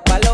pa' los